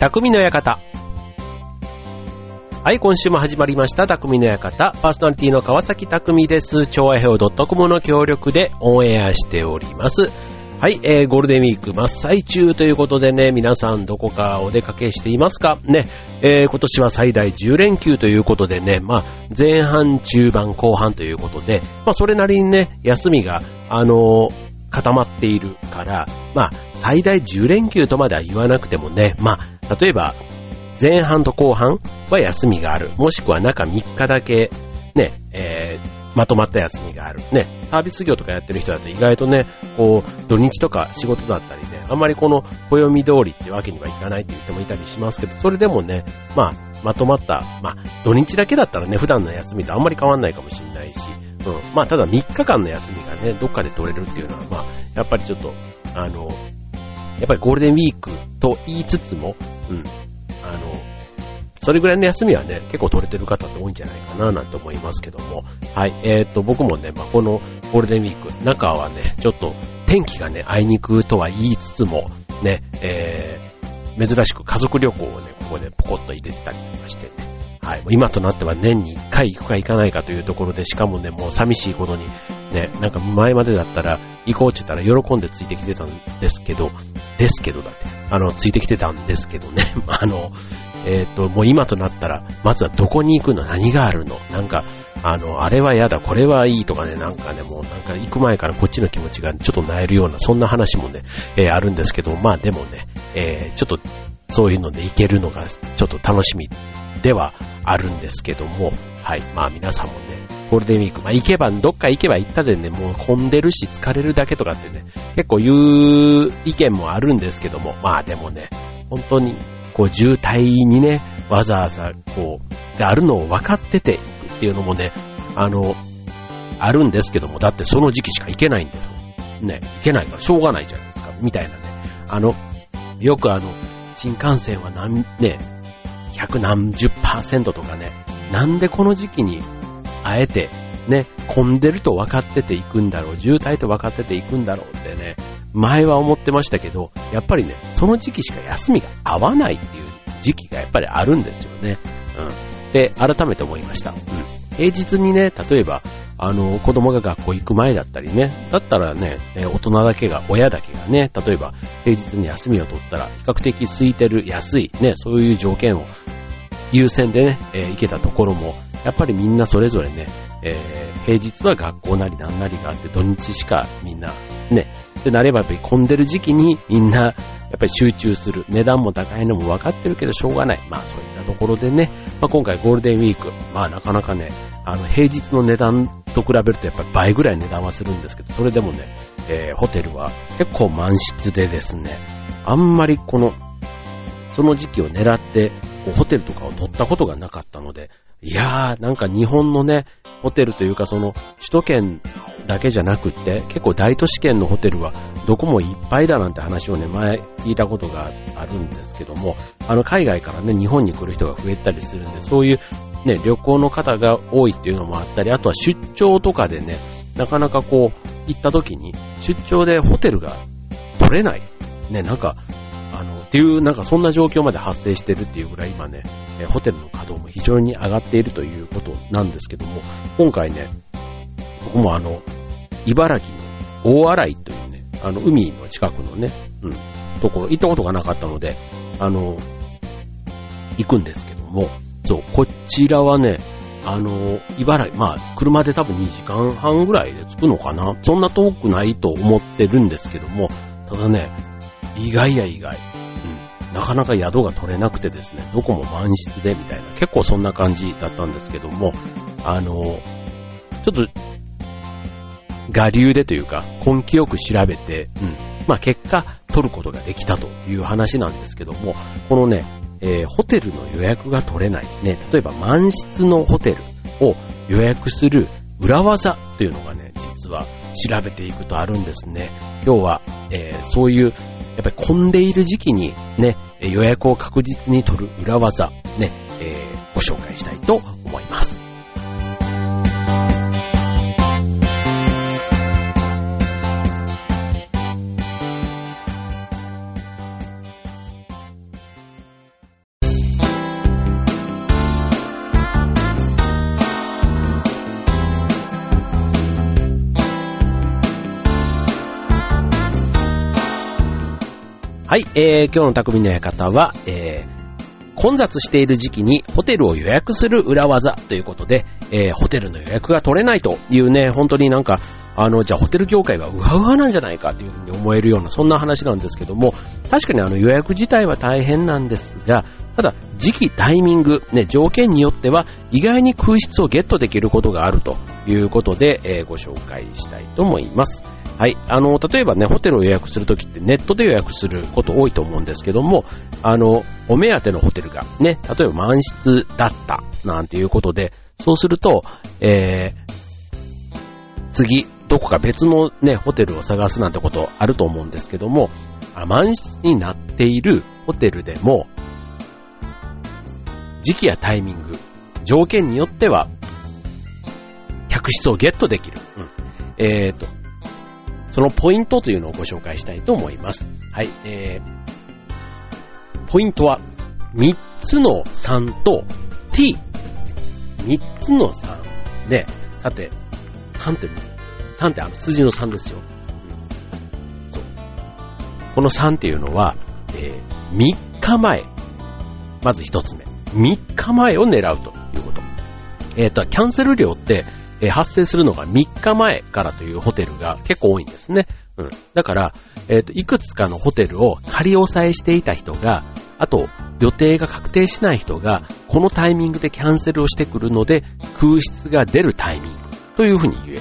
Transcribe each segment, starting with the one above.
匠の館。はい、今週も始まりました、匠の館。パーソナリティの川崎匠です。超愛表 .com の協力でオンエアしております。はい、えー、ゴールデンウィーク真っ最中ということでね、皆さんどこかお出かけしていますか？ね、えー、今年は最大10連休ということでね、まあ、前半、中盤、後半ということで、まあ、それなりにね、休みが、あのー、固まっているから、まあ、最大10連休とまでは言わなくてもね、まあ、例えば、前半と後半は休みがある。もしくは中3日だけ、ね、えー、まとまった休みがある。ね、サービス業とかやってる人だと意外とね、こう、土日とか仕事だったりね、あんまりこの暦通りってわけにはいかないっていう人もいたりしますけど、それでもね、まあ、まとまった、まあ、土日だけだったらね、普段の休みとあんまり変わんないかもしれないし、うん。まあ、ただ3日間の休みがね、どっかで取れるっていうのは、まあ、やっぱりちょっと、あの、やっぱりゴールデンウィークと言いつつも、うん。あの、それぐらいの休みはね、結構取れてる方って多いんじゃないかななんて思いますけども。はい。えっ、ー、と、僕もね、まあ、このゴールデンウィーク、中はね、ちょっと天気がね、あいにくとは言いつつも、ね、えー、珍しく家族旅行をね、ここでポコッと入れてたりとかしてね。はい。今となっては年に1回行くか行かないかというところで、しかもね、もう寂しいことに、ね、なんか前までだったら、行こうって言ったら喜んでついてきてたんですけど、ですけどだって、あの、ついてきてたんですけどね、あの、えっ、ー、と、もう今となったら、まずはどこに行くの？何があるの？なんか、あの、あれは嫌だ、これはいいとかね、なんかね、もうなんか行く前からこっちの気持ちがちょっと萎えるような、そんな話もね、えー、あるんですけど、まあでもね、えー、ちょっと、そういうので行けるのが、ちょっと楽しみではあるんですけども、はい、まあ皆さんもね、ゴールデンウィーク、まあ行けば、どっか行けば行ったでね、もう混んでるし疲れるだけとかってね、結構言う意見もあるんですけども、まあでもね、本当にこう渋滞にね、わざわざこう、であるのを分かってて行くっていうのもね、あの、あるんですけども、だってその時期しか行けないんだよ。ね、行けないからしょうがないじゃないですか、みたいなね。あの、よくあの、新幹線は何、ね、100何十パーセントとかね、なんでこの時期に、あえて、ね、混んでると分かってていくんだろう、渋滞と分かってていくんだろうってね、前は思ってましたけど、やっぱりね、その時期しか休みが合わないっていう時期がやっぱりあるんですよね。うん。で、改めて思いました。うん。平日にね、例えば、あの、子供が学校行く前だったりね、だったらね、大人だけが、親だけがね、例えば平日に休みを取ったら、比較的空いてる、安い、ね、そういう条件を優先でね、えー、行けたところも、やっぱりみんなそれぞれね、えー、平日は学校なりなんなりがあって、土日しかみんな、ね、ってなればやっぱり混んでる時期にみんな、やっぱり集中する。値段も高いのも分かってるけどしょうがない。まあそういったところでね、まあ今回ゴールデンウィーク、まあなかなかね、あの平日の値段と比べるとやっぱり倍ぐらい値段はするんですけど、それでもね、えー、ホテルは結構満室でですね、あんまりこの、その時期を狙って、こうホテルとかを取ったことがなかったので、いやー、なんか日本のね、ホテルというかその首都圏だけじゃなくって、結構大都市圏のホテルはどこもいっぱいだなんて話をね、前聞いたことがあるんですけども、あの海外からね、日本に来る人が増えたりするんで、そういうね、旅行の方が多いっていうのもあったり、あとは出張とかでね、なかなかこう、行った時に、出張でホテルが取れない。ね、なんか、あの、っていう、なんかそんな状況まで発生してるっていうぐらい今ね、えホテルの稼働も非常に上がっているということなんですけども、今回ね、僕もあの、茨城の大洗というね、あの、海の近くのね、うん、ところ、行ったことがなかったので、あの、行くんですけども、そう、こちらはね、あの、茨城、まあ、車で多分2時間半ぐらいで着くのかな。そんな遠くないと思ってるんですけども、ただね、意外や意外。うん。なかなか宿が取れなくてですね、どこも満室でみたいな、結構そんな感じだったんですけども、あの、ちょっと、我流でというか、根気よく調べて、うん。まあ結果、取ることができたという話なんですけども、このね、えー、ホテルの予約が取れない。ね、例えば満室のホテルを予約する裏技というのがね、実は調べていくとあるんですね。今日は、えー、そういう、やっぱり混んでいる時期にね、予約を確実に取る裏技、ね、えー、ご紹介したいと思います。はい、えー、今日の匠の館は、えー、混雑している時期にホテルを予約する裏技ということで、えー、ホテルの予約が取れないというね、本当になんか、あの、じゃあホテル業界がウハウハなんじゃないかというふうに思えるような、そんな話なんですけども、確かにあの予約自体は大変なんですが、ただ、時期、タイミング、ね、条件によっては、意外に空室をゲットできることがあると。いうことで、えー、ご紹介したいと思います。はい。あの、例えばね、ホテルを予約するときってネットで予約すること多いと思うんですけども、あの、お目当てのホテルがね、例えば満室だったなんていうことで、そうすると、えー、次、どこか別のね、ホテルを探すなんてことあると思うんですけども、満室になっているホテルでも、時期やタイミング、条件によっては、をゲットできる。うん。えーと、そのポイントというのをご紹介したいと思います。はい、えー、ポイントは、3つの3と t。3つの3。で、さて、3って、3ってあの数字の3ですよ。うん、そう。この3っていうのは、えー、3日前。まず1つ目。3日前を狙うということ。えっ、ー、と、キャンセル料って、え、発生するのが3日前からというホテルが結構多いんですね。うん。だから、えっ、ー、と、いくつかのホテルを仮押さえしていた人が、あと、予定が確定しない人が、このタイミングでキャンセルをしてくるので、空室が出るタイミングというふうに言え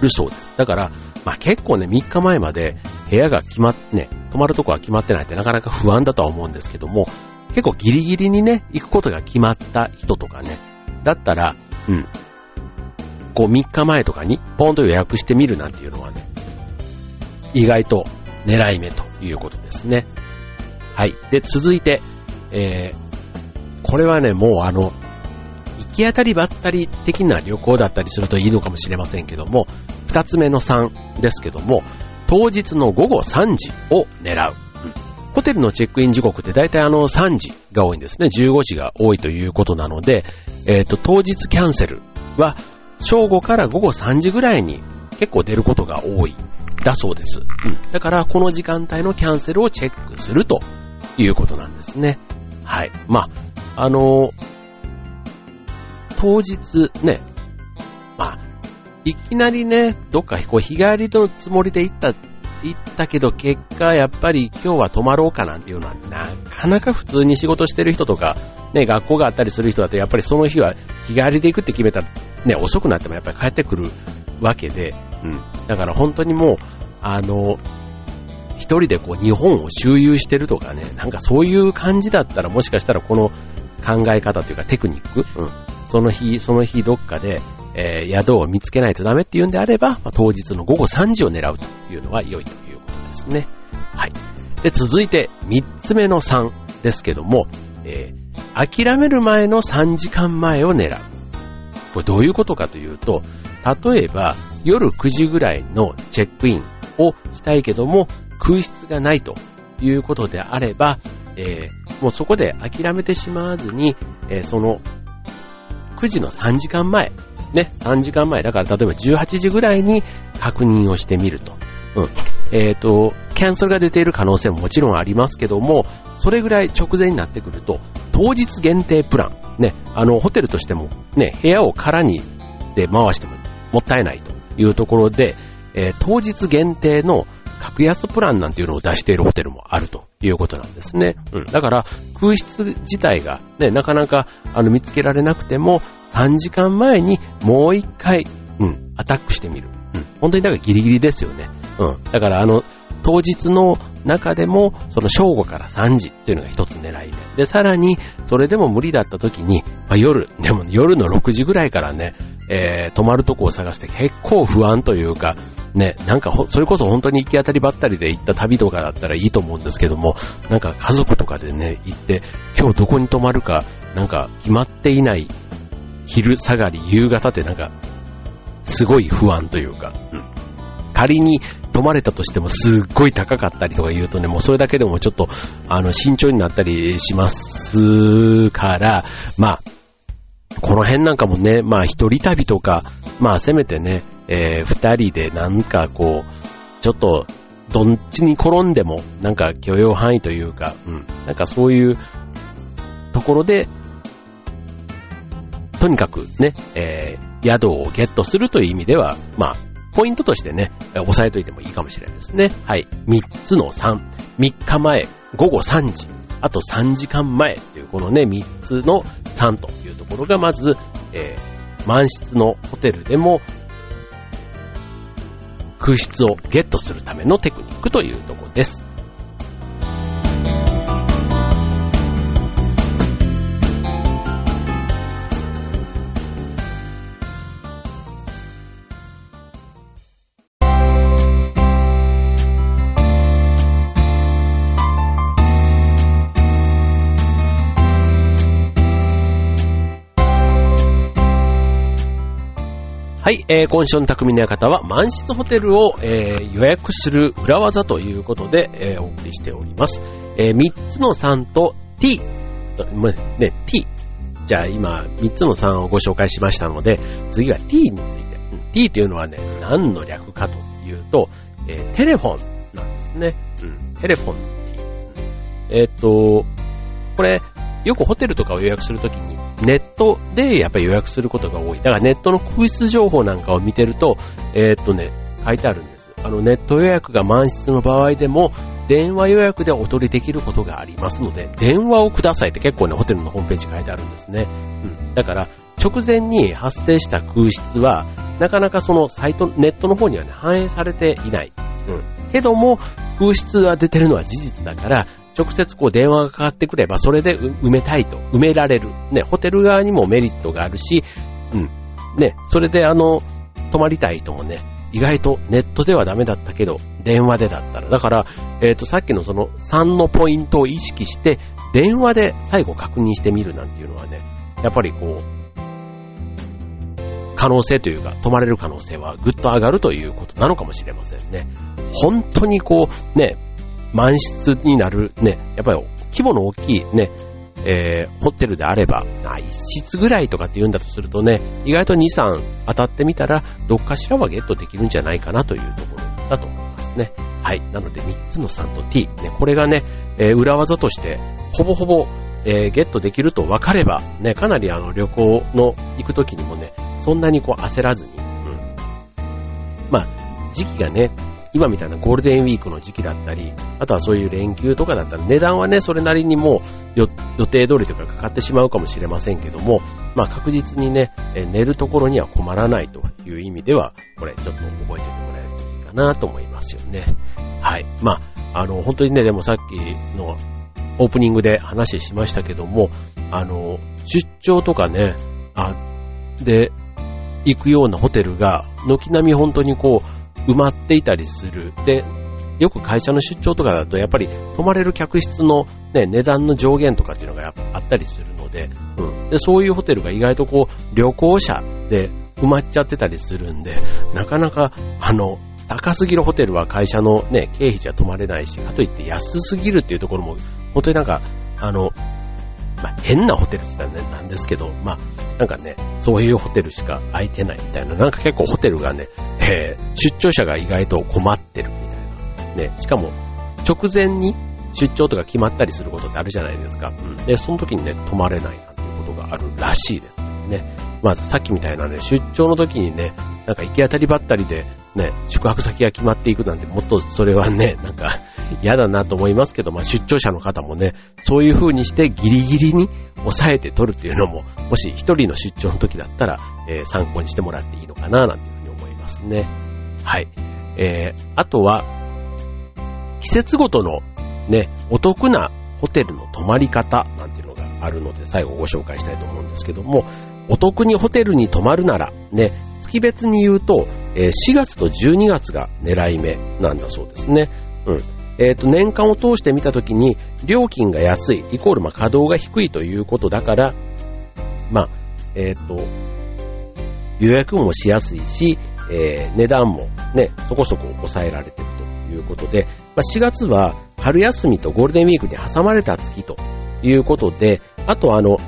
るそうです。だから、まあ結構ね、3日前まで部屋が決まっ、ね、泊まるとこは決まってないってなかなか不安だとは思うんですけども、結構ギリギリにね、行くことが決まった人とかね、だったら、うん、こう3日前とかにポンと予約してみるなんていうのはね、意外と狙い目ということですね。はい。で、続いて、えー、これはね、もうあの、行き当たりばったり的な旅行だったりするといいのかもしれませんけども、二つ目の3ですけども、当日の午後3時を狙う。ホテルのチェックイン時刻って大体あの3時が多いんですね。15時が多いということなので、えっ、ー、と、当日キャンセルは正午から午後3時ぐらいに結構出ることが多い。だそうです。うん。だからこの時間帯のキャンセルをチェックするということなんですね。はい。まあ、あの当日ね、まあ、いきなりね、どっかこう日帰りのつもりで行った行ったけど、結果、やっぱり今日は泊まろうかなんていうのは、なかなか普通に仕事してる人とか、ね、学校があったりする人だと、やっぱりその日は日帰りで行くって決めたら、ね、遅くなってもやっぱり帰ってくるわけで、うん。だから本当にもう、あの、一人でこう日本を周遊してるとかね、なんかそういう感じだったらもしかしたらこの考え方というかテクニック、うん。その日、その日どっかで、えー、宿を見つけないとダメっていうんであれば、まあ、当日の午後3時を狙うというのは良いということですね。はい。で、続いて3つ目の3ですけども、えー、諦める前の3時間前を狙う。これどういうことかというと、例えば夜9時ぐらいのチェックインをしたいけども空室がないということであれば、えー、もうそこで諦めてしまわずに、えー、その9時の3時間前ね、3時間前、だから例えば18時ぐらいに確認をしてみると。うん。えっ、ー、と、キャンセルが出ている可能性ももちろんありますけども、それぐらい直前になってくると、当日限定プラン、ね、あの、ホテルとしても、ね、部屋を空にで回してももったいないというところで、えー、当日限定の格安プランなんていうのを出しているホテルもあるということなんですね。うん。だから、空室自体がね、なかなか、あの、見つけられなくても、3時間前にもう一回、うん、アタックしてみる。うん。本当にだからギリギリですよね。うん。だからあの、当日の中でも、その正午から3時というのが一つ狙い目。で、さらに、それでも無理だった時に、まあ、夜、でも夜の6時ぐらいからね、えー、泊まるとこを探して結構不安というか、ね、なんかそれこそ本当に行き当たりばったりで行った旅とかだったらいいと思うんですけども、なんか家族とかでね、行って、今日どこに泊まるか、なんか決まっていない昼下がり、夕方ってなんか、すごい不安というか、うん。仮に泊まれたとしてもすっごい高かったりとか言うとね、もうそれだけでもちょっと、あの、慎重になったりしますから、まあ、この辺なんかもね、まあ一人旅とか、まあせめてね、えー、二人でなんかこう、ちょっとどっちに転んでも、なんか許容範囲というか、うん、なんかそういうところで、とにかくね、えー、宿をゲットするという意味では、まあ、ポイントとしてね、押さえといてもいいかもしれないですね。はい。3つの3。3日前、午後3時、あと3時間前っていうこのね、3つの3というところがまず、えー、満室のホテルでも空室をゲットするためのテクニックというところです。えー、今週の匠の館は満室ホテルを、えー、予約する裏技ということで、えー、お送りしております。えー、3つの3と T、ね、T。じゃあ今3つの3をご紹介しましたので、次は T について。T というのはね、何の略かというと、えー、テレフォンなんですね。うん、テレフォン T。えっ、と、これ、よくホテルとかを予約するときに、ネットでやっぱり予約することが多い。だからネットの空室情報なんかを見てると、えー、っとね、書いてあるんです。あの、ネット予約が満室の場合でも、電話予約でお取りできることがありますので、電話をくださいって結構ね、ホテルのホームページ書いてあるんですね。うん。だから、直前に発生した空室は、なかなかそのサイト、ネットの方にはね、反映されていない。うん。けども、空室が出てるのは事実だから、直接こう電話がかかってくれば、それで埋めたいと、埋められる。ね、ホテル側にもメリットがあるし、うん。ね、それであの、泊まりたい人もね、意外とネットではダメだったけど、電話でだったら。だから、えっ、ー、と、さっきのその3のポイントを意識して、電話で最後確認してみるなんていうのはね、やっぱりこう、可能性というか、泊まれる可能性はぐっと上がるということなのかもしれませんね。本当にこう、ね、満室になるね、やっぱり規模の大きいね、えー、ホテルであれば、一室ぐらいとかって言うんだとするとね、意外と2、3当たってみたら、どっかしらはゲットできるんじゃないかなというところだと思いますね。はい。なので3つの3と T、ね、これがね、えー、裏技として、ほぼほぼ、えー、ゲットできると分かれば、ね、かなりあの旅行の行く時にもね、そんなにこう焦らずに、うん。まあ、時期がね、今みたいなゴールデンウィークの時期だったり、あとはそういう連休とかだったら値段はね、それなりにもう予定通りとかかかってしまうかもしれませんけども、まあ確実にね、寝るところには困らないという意味では、これちょっと覚えておいてもらえるといいかなと思いますよね。はい。まあ、あの、本当にね、でもさっきのオープニングで話しましたけども、あの、出張とかね、あ、で、行くようなホテルが、軒並み本当にこう、埋まっていたりする。で、よく会社の出張とかだと、やっぱり泊まれる客室の、ね、値段の上限とかっていうのがあったりするので、うん。で、そういうホテルが意外とこう、旅行者で埋まっちゃってたりするんで、なかなか、あの、高すぎるホテルは会社のね、経費じゃ泊まれないし、かといって安すぎるっていうところも、本当になんか、あの、まあ、変なホテルって言ったらね、なんですけど、まあ、なんかね、そういうホテルしか空いてないみたいな、なんか結構ホテルがね、えー、出張者が意外と困ってるみたいな。ね、しかも、直前に出張とか決まったりすることってあるじゃないですか。うん。で、その時にね、泊まれないなんていうことがあるらしいですね。まずさっきみたいなね、出張の時にね、なんか行き当たりばったりで、ね、宿泊先が決まっていくなんて、もっとそれはね、なんか嫌だなと思いますけど、まあ出張者の方もね、そういう風にしてギリギリに抑えて取るっていうのも、もし一人の出張の時だったら、えー、参考にしてもらっていいのかな、なんていうふうに思いますね。はい。えー、あとは、季節ごとのね、お得なホテルの泊まり方なんていうのがあるので、最後ご紹介したいと思うんですけども、お得にホテルに泊まるなら、ね、月別に言うとえ、4月と12月が狙い目なんだそうですね。うん。えっ、ー、と、年間を通して見たときに、料金が安い、イコール、まあ、稼働が低いということだから、まあ、えっ、ー、と、予約もしやすいし、えー、値段もね、そこそこ抑えられてるということで、まあ、4月は春休みとゴールデンウィークに挟まれた月ということで、あとあの、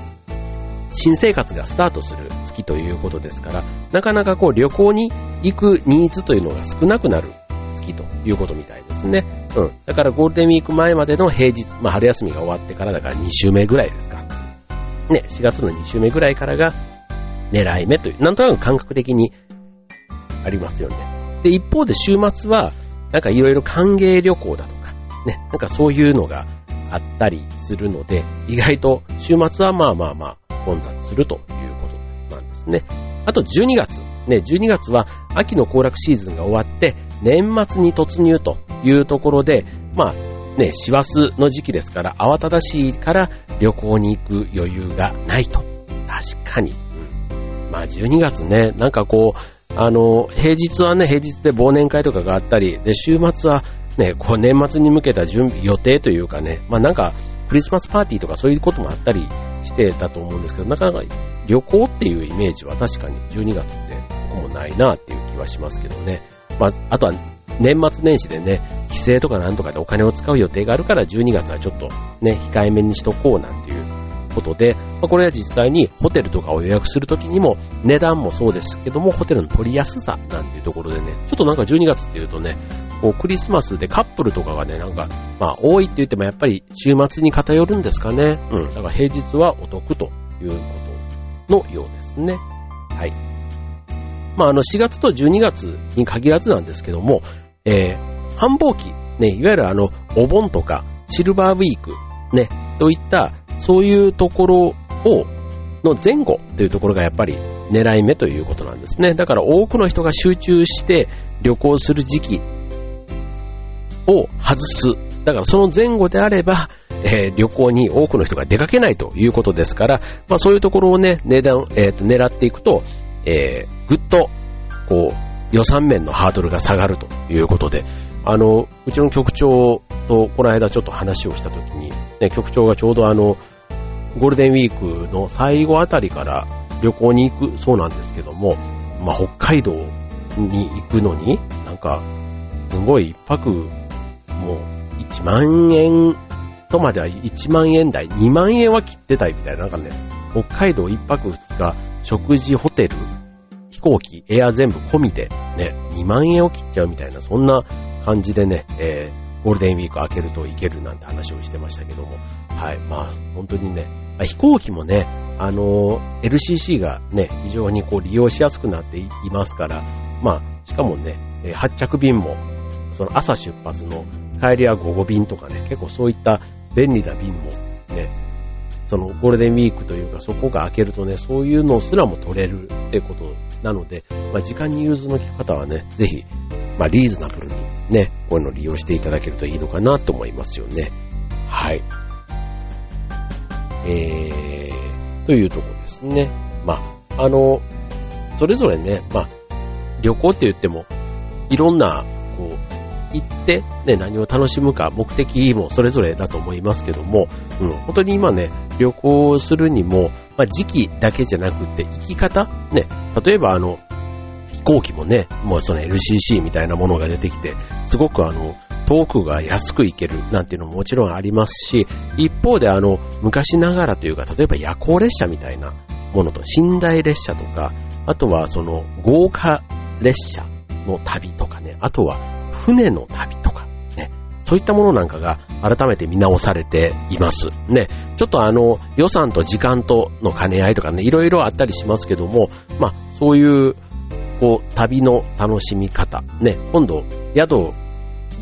新生活がスタートする月ということですから、なかなかこう旅行に行くニーズというのが少なくなる月ということみたいですね。うん。だからゴールデンウィーク前までの平日、まあ春休みが終わってからだから2週目ぐらいですか。ね、4月の2週目ぐらいからが狙い目という、なんとなく感覚的にありますよね。で、一方で週末は、なんかいろいろ歓迎旅行だとか、ね、なんかそういうのがあったりするので、意外と週末はまあまあまあ混雑するということなんですね。あと12月。ね、12月は秋の行楽シーズンが終わって、年末に突入というところで、まあ、ね、師走の時期ですから、慌ただしいから旅行に行く余裕がないと。確かに。まあ、12月ね、なんかこう、あの、平日はね、平日で忘年会とかがあったり、で、週末はね、こう年末に向けた準備、予定というかね、まあなんか、クリスマスパーティーとかそういうこともあったりしてたと思うんですけど、なかなか旅行っていうイメージは確かに12月って僕もないなっていう気はしますけどね。まあ、あとは年末年始でね、帰省とかなんとかでお金を使う予定があるから12月はちょっとね、控えめにしとこうなんていうことで、まあ、これは実際にホテルとかを予約するときにも値段もそうですけども、ホテルの取りやすさなんていうところでね、ちょっとなんか12月っていうとね、こうクリスマスでカップルとかがね、なんか、まあ多いって言ってもやっぱり週末に偏るんですかね。うん。だから平日はお得ということのようですね。はい。まああの4月と12月に限らずなんですけども、えー、繁忙期、ね、いわゆるあの、お盆とか、シルバーウィーク、ね、といった、そういうところを、の前後というところがやっぱり狙い目ということなんですね。だから多くの人が集中して旅行する時期を外す。だからその前後であれば、えー、旅行に多くの人が出かけないということですから、まあそういうところをね、値段、えー、と狙っていくと、えー、ぐっと、こう、予算面のハードルが下がるということで、あの、うちの局長とこの間ちょっと話をしたときに、ね、局長がちょうどあの、ゴールデンウィークの最後あたりから旅行に行くそうなんですけども、まあ、北海道に行くのに、なんか、すごい一泊、もう1万円とまでは1万円台、2万円は切ってたいみたいな、なんかね、北海道一泊二日、食事、ホテル、飛行機、エア全部込みでね、2万円を切っちゃうみたいな、そんな感じでね、えー、ゴールデンウィーク開けるといけるなんて話をしてましたけども、はい、まあ、本当にね、飛行機もね、あの、LCC がね、非常にこう利用しやすくなっていますから、まあ、しかもね、発着便も、その朝出発の帰りは午後便とかね、結構そういった便利な便もね、そのゴールデンウィークというかそこが開けるとね、そういうのすらも取れるってことなので、まあ、時間に融通の利く方はね、ぜひ、まあ、リーズナブルにね、こういうのを利用していただけるといいのかなと思いますよね。はい。えー、というところですね。まあ、あの、それぞれね、まあ、旅行って言っても、いろんな、こう、行って、ね、何を楽しむか、目的もそれぞれだと思いますけども、うん、本当に今ね、旅行するにも、まあ、時期だけじゃなくて、行き方ね、例えばあの、飛行機もね、もうその LCC みたいなものが出てきて、すごくあの、遠くが安く行けるなんていうのももちろんありますし、一方であの、昔ながらというか、例えば夜行列車みたいなものと、寝台列車とか、あとはその豪華列車の旅とかね、あとは船の旅とか、ね、そういったものなんかが改めて見直されています。ね、ちょっとあの、予算と時間との兼ね合いとかね、いろいろあったりしますけども、まあ、そういう、こう、旅の楽しみ方、ね、今度、宿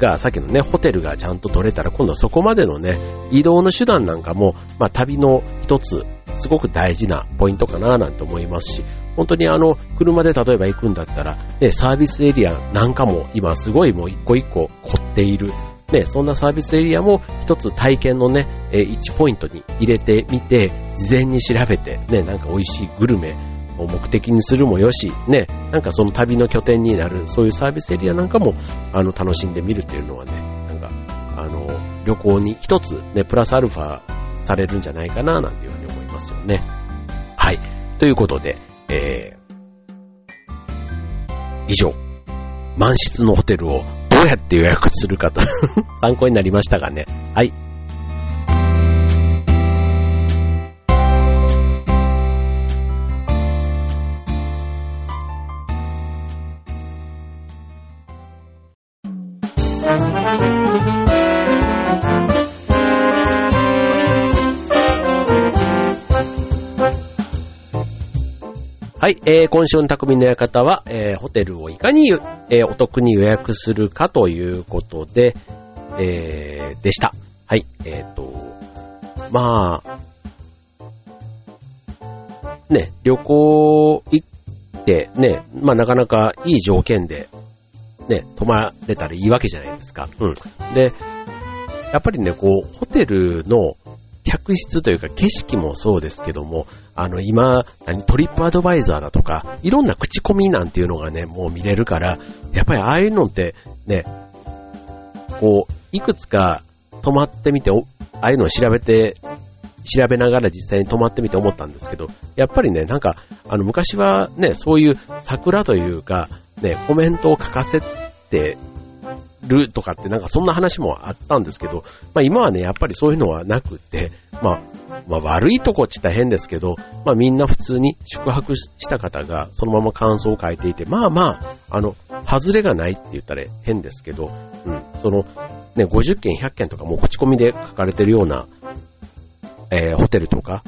が、さっきのね、ホテルがちゃんと取れたら、今度はそこまでのね、移動の手段なんかも、まあ、旅の一つ、すごく大事なポイントかななんて思いますし、本当にあの、車で例えば行くんだったら、ね、サービスエリアなんかも今すごいもう一個一個凝っている。ね、そんなサービスエリアも一つ体験のね、1ポイントに入れてみて、事前に調べて、ね、なんか美味しいグルメを目的にするもよし、ね、なんかその旅の拠点になる、そういうサービスエリアなんかも、あの、楽しんでみるっていうのはね、なんか、あの、旅行に一つね、プラスアルファされるんじゃないかな、なんていうふうに思いますよね。はい。ということで、えー、以上、満室のホテルをどうやって予約するかと 参考になりましたがね。はい。はい、えー、今週の匠の館は、えー、ホテルをいかに、えー、お得に予約するかということで、えー、でした。はい、え、ー、と、まあ、ね、旅行行ってね、まあなかなかいい条件で、ね、泊まれたらいいわけじゃないですか。うん。で、やっぱりね、こう、ホテルの客室というか景色もそうですけども、あの今、何、トリップアドバイザーだとか、いろんな口コミなんていうのがね、もう見れるから、やっぱりああいうのってね、こう、いくつか泊まってみて、ああいうのを調べて、調べながら実際に泊まってみて思ったんですけど、やっぱりね、なんか、あの昔はね、そういう桜というか、ね、コメントを書かせてるとかってなんかそんな話もあったんですけど、まあ今はね、やっぱりそういうのはなくって、まあ、まあ悪いとこって言った変ですけど、まあみんな普通に宿泊した方がそのまま感想を書いていて、まあまあ、あの、外れがないって言ったら変ですけど、うん、その、ね、50件、100件とかもう口コミで書かれてるような、えー、ホテルとか、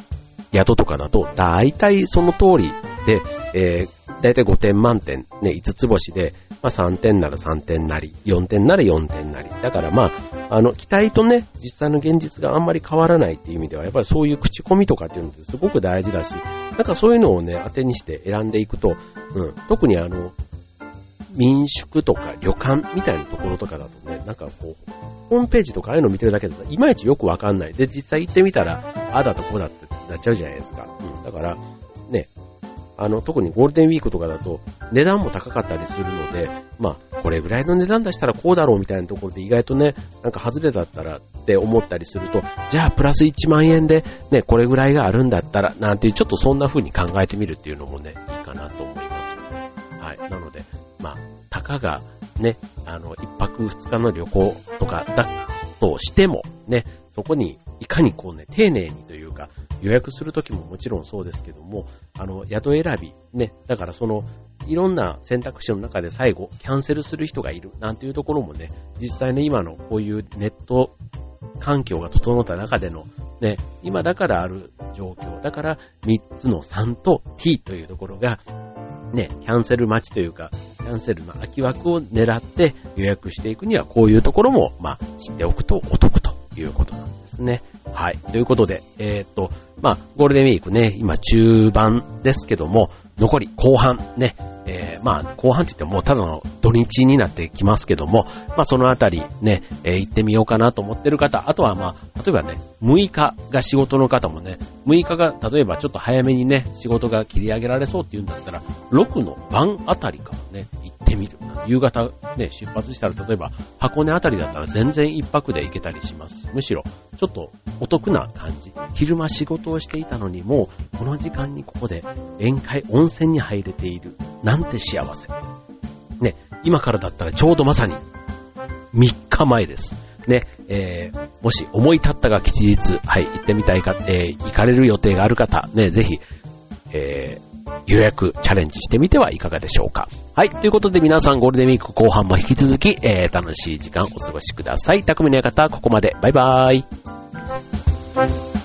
宿とかだと、大体その通りで、えー、だいたい5点満点、ね、5つ星で、まあ3点なら3点なり、4点なら4点なり。だからまあ、あの、期待とね、実際の現実があんまり変わらないっていう意味では、やっぱりそういう口コミとかっていうのってすごく大事だし、なんかそういうのをね、当てにして選んでいくと、うん、特にあの、民宿とか旅館みたいなところとかだとね、なんかこう、ホームページとかああいうの見てるだけだといまいちよくわかんない。で、実際行ってみたら、ああだとこうだってなっちゃうじゃないですか。うん。だから、ね、あの、特にゴールデンウィークとかだと値段も高かったりするので、まあ、これぐらいの値段出したらこうだろうみたいなところで意外とね、なんか外れだったらって思ったりすると、じゃあプラス1万円でね、これぐらいがあるんだったら、なんていうちょっとそんな風に考えてみるっていうのもね、いいかなと思いますはい。なので、まあ、たかがね、あの、一泊二日の旅行とかだとしても、ね、そこにいかにこうね、丁寧にというか、予約するときももちろんそうですけども、あの、宿選び、ね、だからその、いろんな選択肢の中で最後、キャンセルする人がいる、なんていうところもね、実際ね、今のこういうネット環境が整った中での、ね、今だからある状況、だから3つの3と T というところが、ね、キャンセル待ちというか、キャンセルの空き枠を狙って予約していくには、こういうところも、まあ、知っておくとお得ということなんですね。はい。ということで、えー、っと、まあ、ゴールデンウィークね、今中盤ですけども、残り後半ね、えー、まあ、後半って言ってもただの土日になってきますけども、まあ、そのあたりね、えー、行ってみようかなと思ってる方、あとはまあ、例えばね、6日が仕事の方もね、6日が例えばちょっと早めにね、仕事が切り上げられそうっていうんだったら、6の晩あたりかね、行ってみる。夕方ね、出発したら例えば箱根あたりだったら全然一泊で行けたりします。むしろ、ちょっとお得な感じ。昼間仕事をしていたのにもう、この時間にここで宴会、温泉に入れている。なんて幸せ。ね、今からだったらちょうどまさに3日前です。ね、えー、もし思い立ったが吉日、はい、行ってみたいか、えー、行かれる予定がある方、ね、ぜひ、えー、予約チャレンジしてみてはいかがでしょうか。はい、ということで皆さんゴールデンウィーク後半も引き続き、えー、楽しい時間お過ごしください。匠の館、ここまで。バイバーイ。